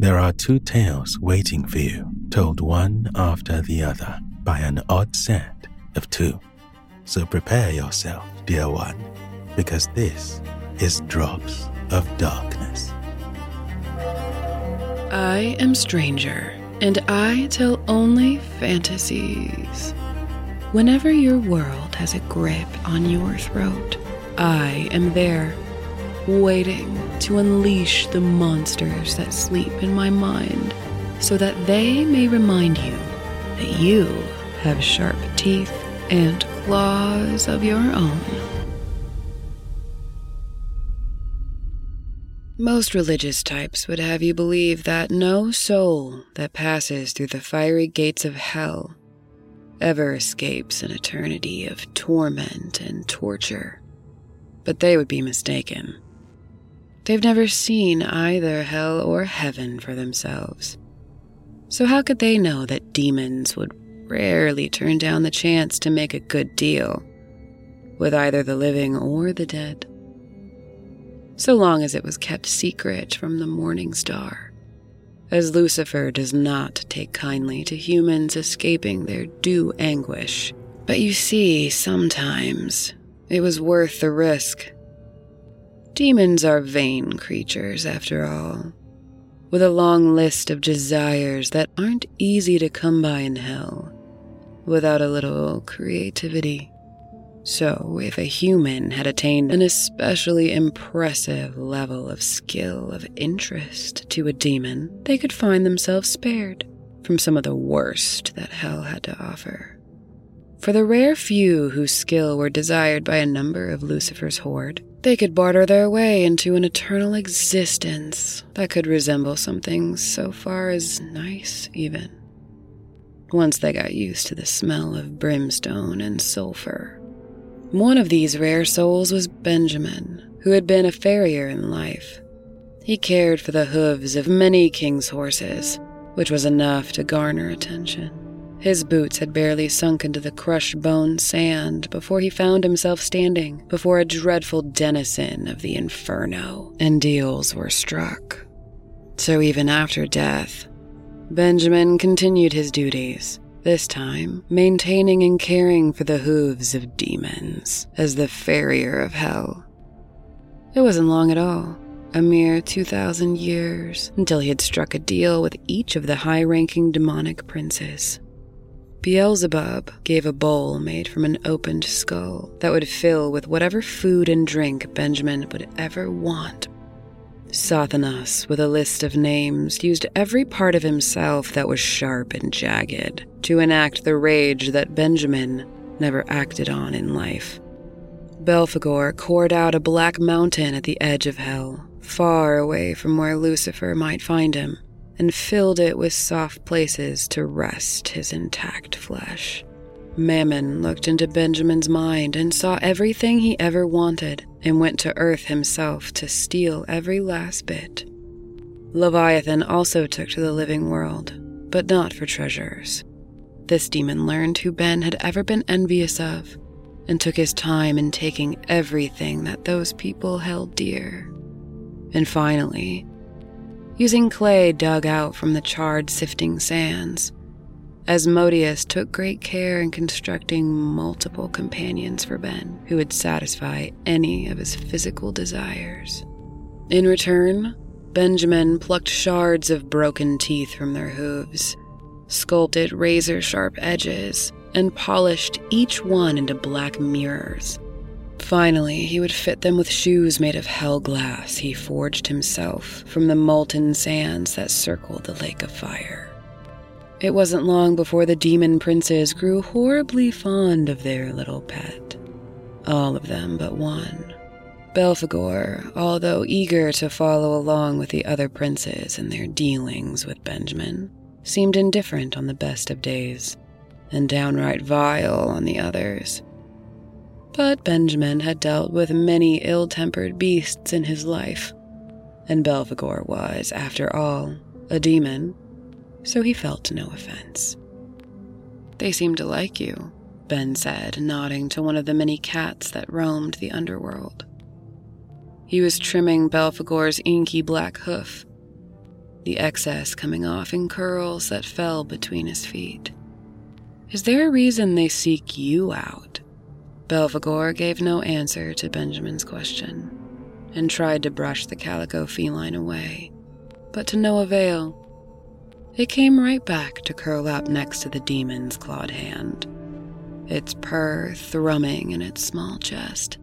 There are two tales waiting for you, told one after the other by an odd set of two. So prepare yourself, dear one, because this is Drops of Darkness. I am Stranger, and I tell only fantasies. Whenever your world has a grip on your throat, I am there, waiting to unleash the monsters that sleep in my mind so that they may remind you that you have sharp teeth and claws of your own. Most religious types would have you believe that no soul that passes through the fiery gates of hell ever escapes an eternity of torment and torture. But they would be mistaken. They've never seen either hell or heaven for themselves. So, how could they know that demons would rarely turn down the chance to make a good deal with either the living or the dead? So long as it was kept secret from the morning star, as Lucifer does not take kindly to humans escaping their due anguish. But you see, sometimes it was worth the risk. Demons are vain creatures, after all, with a long list of desires that aren't easy to come by in hell without a little creativity. So, if a human had attained an especially impressive level of skill of interest to a demon, they could find themselves spared from some of the worst that hell had to offer. For the rare few whose skill were desired by a number of Lucifer's horde, they could barter their way into an eternal existence that could resemble something so far as nice, even once they got used to the smell of brimstone and sulfur. One of these rare souls was Benjamin, who had been a farrier in life. He cared for the hooves of many king's horses, which was enough to garner attention. His boots had barely sunk into the crushed bone sand before he found himself standing before a dreadful denizen of the inferno, and deals were struck. So even after death, Benjamin continued his duties, this time maintaining and caring for the hooves of demons as the farrier of hell. It wasn't long at all, a mere 2,000 years, until he had struck a deal with each of the high ranking demonic princes. Beelzebub gave a bowl made from an opened skull that would fill with whatever food and drink Benjamin would ever want Sathanas, with a list of names, used every part of himself that was sharp and jagged to enact the rage that Benjamin never acted on in life. Belphegor cored out a black mountain at the edge of hell, far away from where Lucifer might find him, and filled it with soft places to rest his intact flesh. Mammon looked into Benjamin's mind and saw everything he ever wanted and went to earth himself to steal every last bit. Leviathan also took to the living world, but not for treasures. This demon learned who Ben had ever been envious of and took his time in taking everything that those people held dear. And finally, using clay dug out from the charred sifting sands, Asmodeus took great care in constructing multiple companions for Ben who would satisfy any of his physical desires. In return, Benjamin plucked shards of broken teeth from their hooves, sculpted razor sharp edges, and polished each one into black mirrors. Finally, he would fit them with shoes made of hell glass he forged himself from the molten sands that circled the lake of fire. It wasn't long before the demon princes grew horribly fond of their little pet. All of them but one. Belphegor, although eager to follow along with the other princes in their dealings with Benjamin, seemed indifferent on the best of days, and downright vile on the others. But Benjamin had dealt with many ill tempered beasts in his life, and Belphegor was, after all, a demon so he felt no offense. They seem to like you, Ben said, nodding to one of the many cats that roamed the underworld. He was trimming Belphegor's inky black hoof. the excess coming off in curls that fell between his feet. Is there a reason they seek you out? Belphegor gave no answer to Benjamin's question and tried to brush the calico feline away, but to no avail. It came right back to curl up next to the demon's clawed hand, its purr thrumming in its small chest.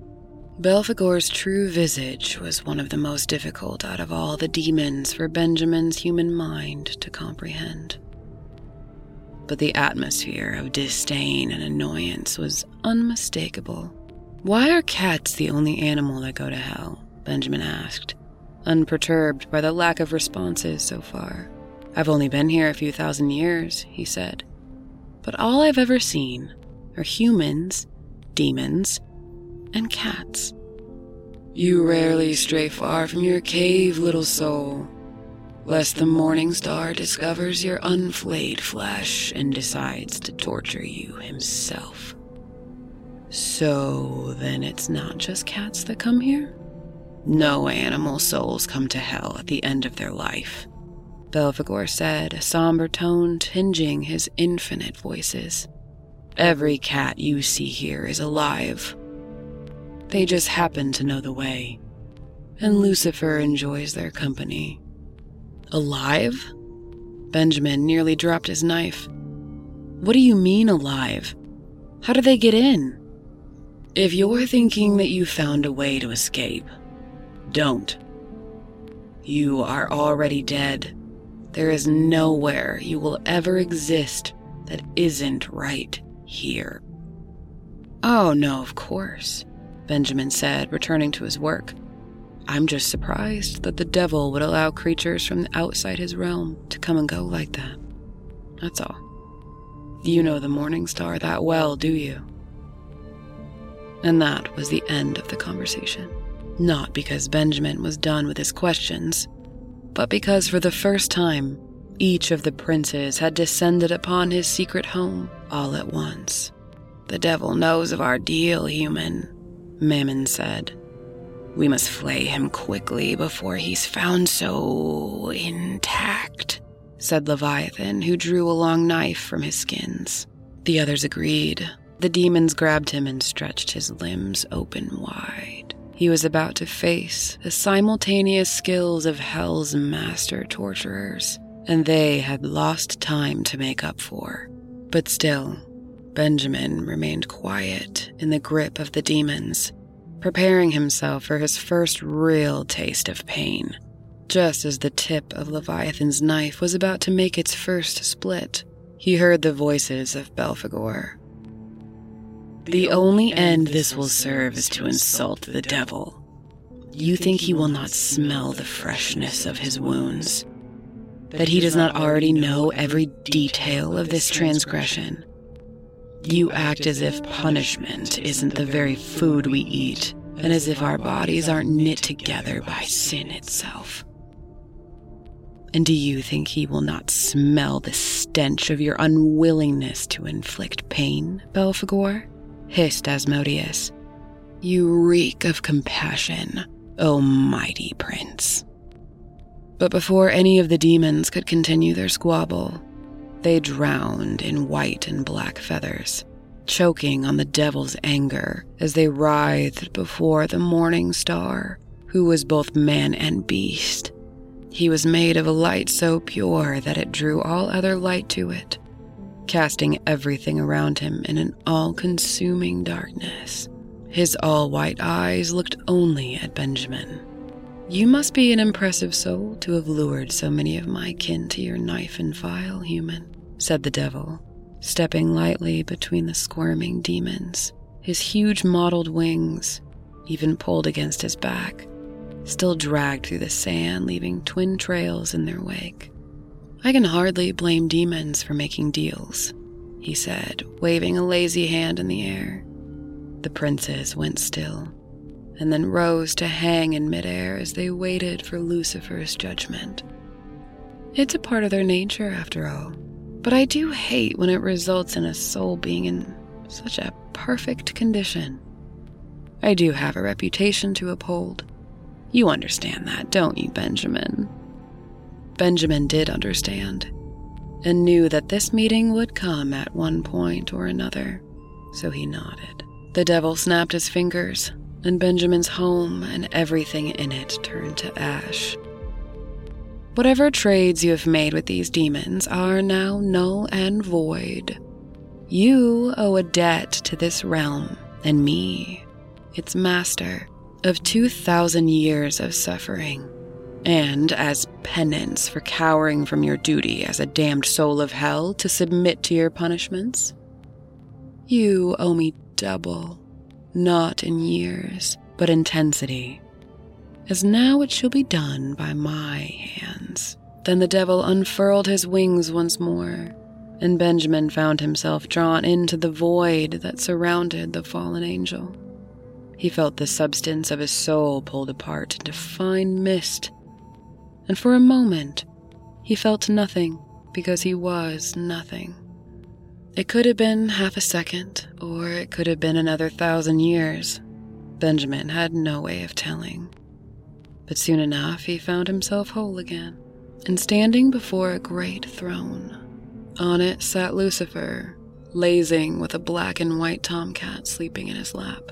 Belphegor's true visage was one of the most difficult out of all the demons for Benjamin's human mind to comprehend. But the atmosphere of disdain and annoyance was unmistakable. Why are cats the only animal that go to hell? Benjamin asked, unperturbed by the lack of responses so far. I've only been here a few thousand years, he said, but all I've ever seen are humans, demons, and cats. You rarely stray far from your cave, little soul, lest the morning star discovers your unflayed flesh and decides to torture you himself. So then it's not just cats that come here? No animal souls come to hell at the end of their life. Belphegor said, a somber tone tinging his infinite voices. Every cat you see here is alive. They just happen to know the way, and Lucifer enjoys their company. Alive? Benjamin nearly dropped his knife. What do you mean, alive? How do they get in? If you're thinking that you found a way to escape, don't. You are already dead. There is nowhere you will ever exist that isn't right here. Oh, no, of course, Benjamin said, returning to his work. I'm just surprised that the devil would allow creatures from outside his realm to come and go like that. That's all. You know the Morning Star that well, do you? And that was the end of the conversation. Not because Benjamin was done with his questions, but because for the first time, each of the princes had descended upon his secret home all at once. The devil knows of our deal, human, Mammon said. We must flay him quickly before he's found so intact, said Leviathan, who drew a long knife from his skins. The others agreed. The demons grabbed him and stretched his limbs open wide. He was about to face the simultaneous skills of Hell's master torturers, and they had lost time to make up for. But still, Benjamin remained quiet in the grip of the demons, preparing himself for his first real taste of pain. Just as the tip of Leviathan's knife was about to make its first split, he heard the voices of Belphegor. The only end this will serve is to insult the devil. You think he will not smell the freshness of his wounds? That he does not already know every detail of this transgression? You act as if punishment isn't the very food we eat, and as if our bodies aren't knit together by sin itself. And do you think he will not smell the stench of your unwillingness to inflict pain, Belphegor? hissed Asmodeus. You reek of compassion, O mighty prince. But before any of the demons could continue their squabble, they drowned in white and black feathers, choking on the devil's anger as they writhed before the morning star, who was both man and beast. He was made of a light so pure that it drew all other light to it, casting everything around him in an all consuming darkness. His all white eyes looked only at Benjamin. You must be an impressive soul to have lured so many of my kin to your knife and file, human said the devil, stepping lightly between the squirming demons. His huge mottled wings, even pulled against his back, still dragged through the sand, leaving twin trails in their wake. I can hardly blame demons for making deals, he said, waving a lazy hand in the air. The princes went still, and then rose to hang in midair as they waited for Lucifer's judgment. It's a part of their nature, after all. But I do hate when it results in a soul being in such a perfect condition. I do have a reputation to uphold. You understand that, don't you, Benjamin? Benjamin did understand and knew that this meeting would come at one point or another, so he nodded. The devil snapped his fingers, and Benjamin's home and everything in it turned to ash. Whatever trades you have made with these demons are now null and void. You owe a debt to this realm and me, its master, of 2,000 years of suffering. And as penance for cowering from your duty as a damned soul of hell to submit to your punishments, you owe me double, not in years, but intensity, as now it shall be done by my hands. Then the devil unfurled his wings once more, and Benjamin found himself drawn into the void that surrounded the fallen angel. He felt the substance of his soul pulled apart into fine mist and for a moment, he felt nothing because he was nothing. It could have been half a second, or it could have been another thousand years. Benjamin had no way of telling. But soon enough, he found himself whole again, and standing before a great throne. On it sat Lucifer, lazing with a black and white tomcat sleeping in his lap.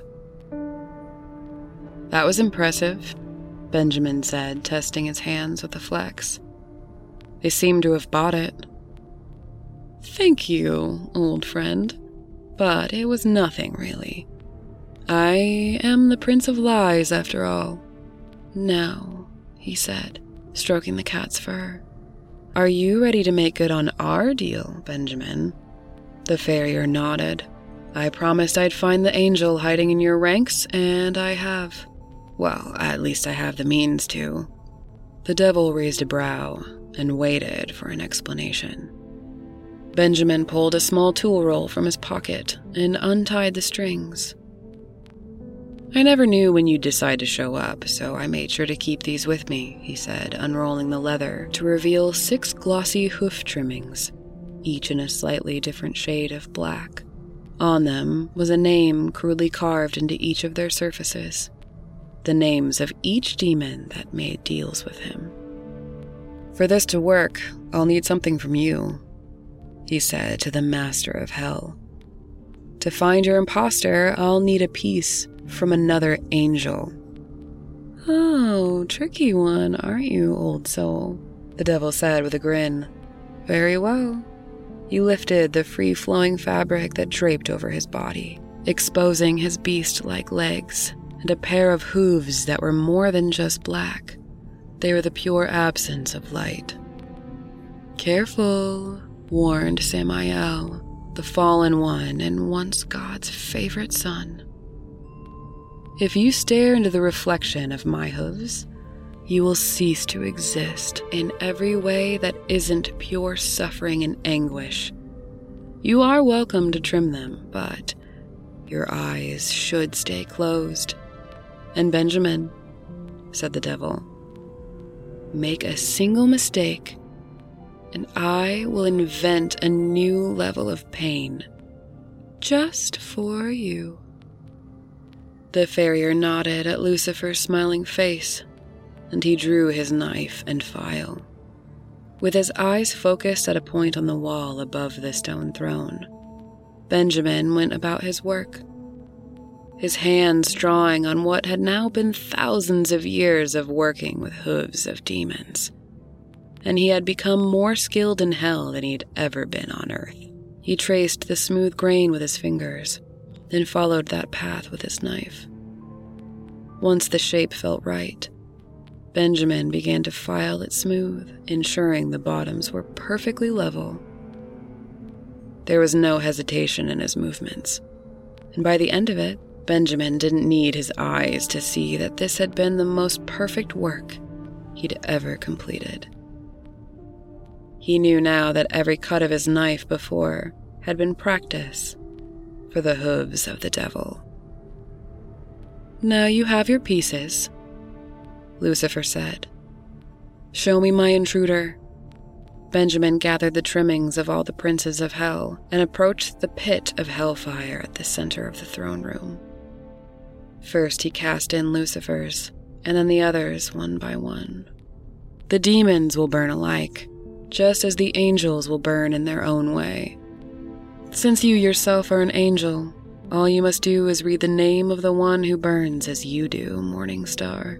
That was impressive, Benjamin said, testing his hands with the flex. They seem to have bought it. Thank you, old friend, but it was nothing really. I am the Prince of Lies, after all. Now, he said, stroking the cat's fur, are you ready to make good on our deal, Benjamin? The farrier nodded. I promised I'd find the angel hiding in your ranks, and I have. Well, at least I have the means to. The devil raised a brow and waited for an explanation. Benjamin pulled a small tool roll from his pocket and untied the strings. I never knew when you'd decide to show up, so I made sure to keep these with me, he said, unrolling the leather to reveal six glossy hoof trimmings, each in a slightly different shade of black. On them was a name crudely carved into each of their surfaces the names of each demon that made deals with him. For this to work, I'll need something from you, he said to the master of hell. To find your impostor, I'll need a piece from another angel. Oh, tricky one, aren't you, old soul? The devil said with a grin. Very well. He lifted the free flowing fabric that draped over his body, exposing his beast like legs and a pair of hooves that were more than just black. They were the pure absence of light. Careful, warned Samael, the fallen one and once God's favorite son. If you stare into the reflection of my hooves, you will cease to exist in every way that isn't pure suffering and anguish. You are welcome to trim them, but your eyes should stay closed. And Benjamin, said the devil, make a single mistake, and I will invent a new level of pain just for you. The farrier nodded at Lucifer's smiling face, and he drew his knife and file. With his eyes focused at a point on the wall above the stone throne, Benjamin went about his work his hands drawing on what had now been thousands of years of working with hooves of demons. And he had become more skilled in hell than he'd ever been on earth. He traced the smooth grain with his fingers, then followed that path with his knife. Once the shape felt right, Benjamin began to file it smooth, ensuring the bottoms were perfectly level. There was no hesitation in his movements, and by the end of it, Benjamin didn't need his eyes to see that this had been the most perfect work he'd ever completed. He knew now that every cut of his knife before had been practice for the hooves of the devil. Now you have your pieces, Lucifer said. Show me my intruder. Benjamin gathered the trimmings of all the princes of hell and approached the pit of hellfire at the center of the throne room. First, he cast in Lucifer's, and then the others one by one. The demons will burn alike, just as the angels will burn in their own way. Since you yourself are an angel, all you must do is read the name of the one who burns as you do, Morning Star.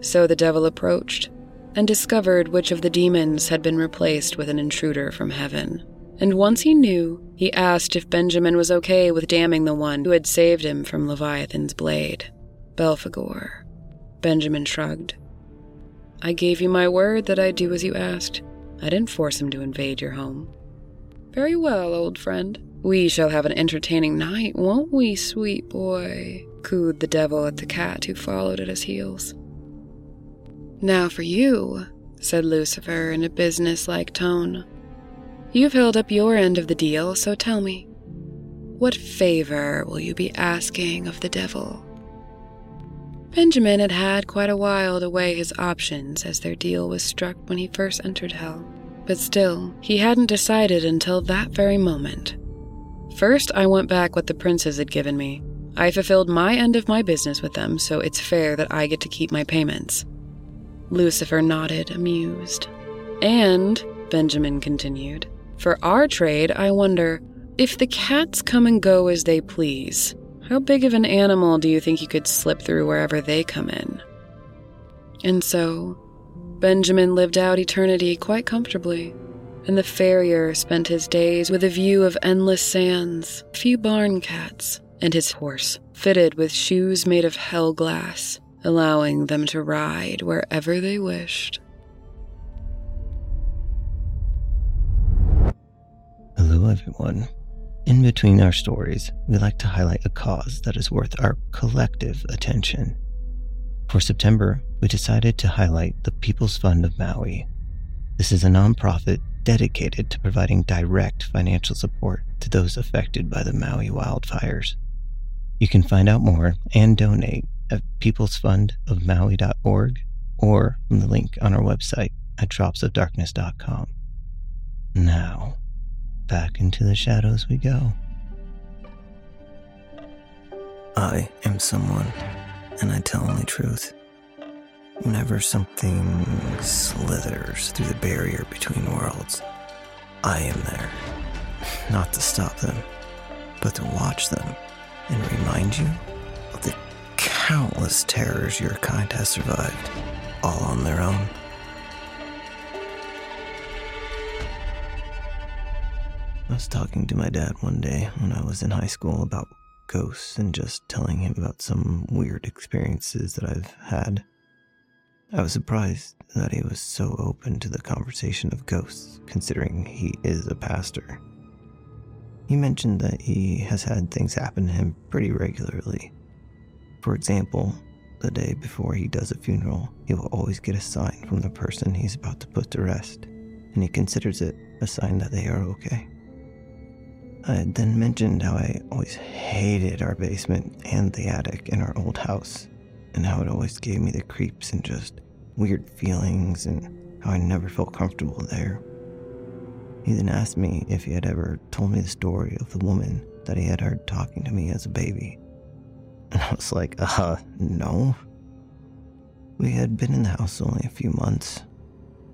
So the devil approached and discovered which of the demons had been replaced with an intruder from heaven. And once he knew, he asked if Benjamin was okay with damning the one who had saved him from Leviathan's blade, Belphegor. Benjamin shrugged. I gave you my word that I'd do as you asked. I didn't force him to invade your home. Very well, old friend. We shall have an entertaining night, won't we, sweet boy? cooed the devil at the cat who followed at his heels. Now for you, said Lucifer in a business-like tone. You've held up your end of the deal, so tell me, what favor will you be asking of the devil? Benjamin had had quite a while to weigh his options as their deal was struck when he first entered Hell. But still, he hadn't decided until that very moment. First, I went back what the princes had given me. I fulfilled my end of my business with them, so it's fair that I get to keep my payments. Lucifer nodded, amused. And, Benjamin continued, for our trade, I wonder if the cats come and go as they please, how big of an animal do you think you could slip through wherever they come in? And so, Benjamin lived out eternity quite comfortably, and the farrier spent his days with a view of endless sands, a few barn cats, and his horse, fitted with shoes made of hell glass, allowing them to ride wherever they wished. Hello, everyone. In between our stories, we like to highlight a cause that is worth our collective attention. For September, we decided to highlight the People's Fund of Maui. This is a nonprofit dedicated to providing direct financial support to those affected by the Maui wildfires. You can find out more and donate at peoplesfundofmaui.org or from the link on our website at dropsofdarkness.com. Now, back into the shadows we go. I am someone, and I tell only truth. Whenever something slithers through the barrier between worlds, I am there. Not to stop them, but to watch them and remind you of the countless terrors your kind has survived, all on their own. I was talking to my dad one day when I was in high school about ghosts and just telling him about some weird experiences that I've had. I was surprised that he was so open to the conversation of ghosts, considering he is a pastor. He mentioned that he has had things happen to him pretty regularly. For example, the day before he does a funeral, he will always get a sign from the person he's about to put to rest, and he considers it a sign that they are okay. I had then mentioned how I always hated our basement and the attic in our old house, and how it always gave me the creeps and just weird feelings, and how I never felt comfortable there. He then asked me if he had ever told me the story of the woman that he had heard talking to me as a baby. And I was like, uh, no. We had been in the house only a few months.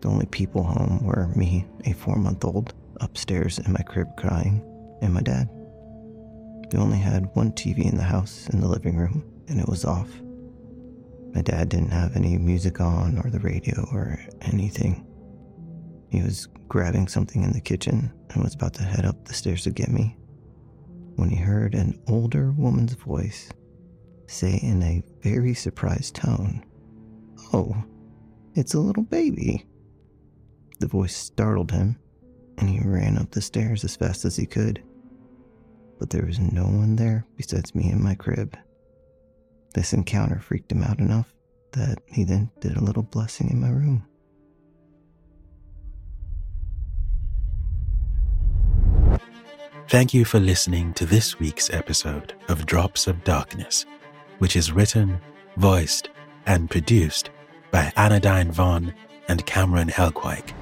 The only people home were me, a four month old, upstairs in my crib crying, and my dad. We only had one TV in the house in the living room, and it was off. My dad didn't have any music on or the radio or anything. He was grabbing something in the kitchen and was about to head up the stairs to get me when he heard an older woman's voice say in a very surprised tone, Oh, it's a little baby. The voice startled him, and he ran up the stairs as fast as he could. But there was no one there besides me in my crib. This encounter freaked him out enough that he then did a little blessing in my room. Thank you for listening to this week's episode of Drops of Darkness, which is written, voiced, and produced by Anodyne Von and Cameron Helkuik.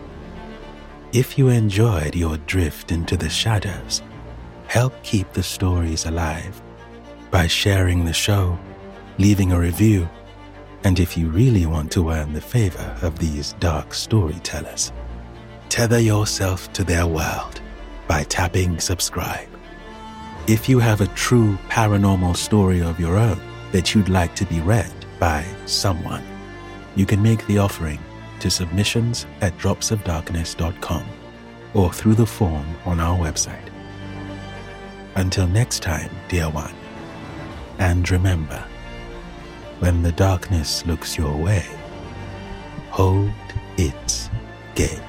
If you enjoyed your drift into the shadows, help keep the stories alive by sharing the show, leaving a review, And if you really want to earn the favor of these dark storytellers, tether yourself to their world by tapping subscribe. If you have a true paranormal story of your own that you'd like to be read by someone, you can make the offering to submissions at dropsofdarkness.com or through the form on our website. Until next time, dear one, and remember, when the darkness looks your way, hold its gate.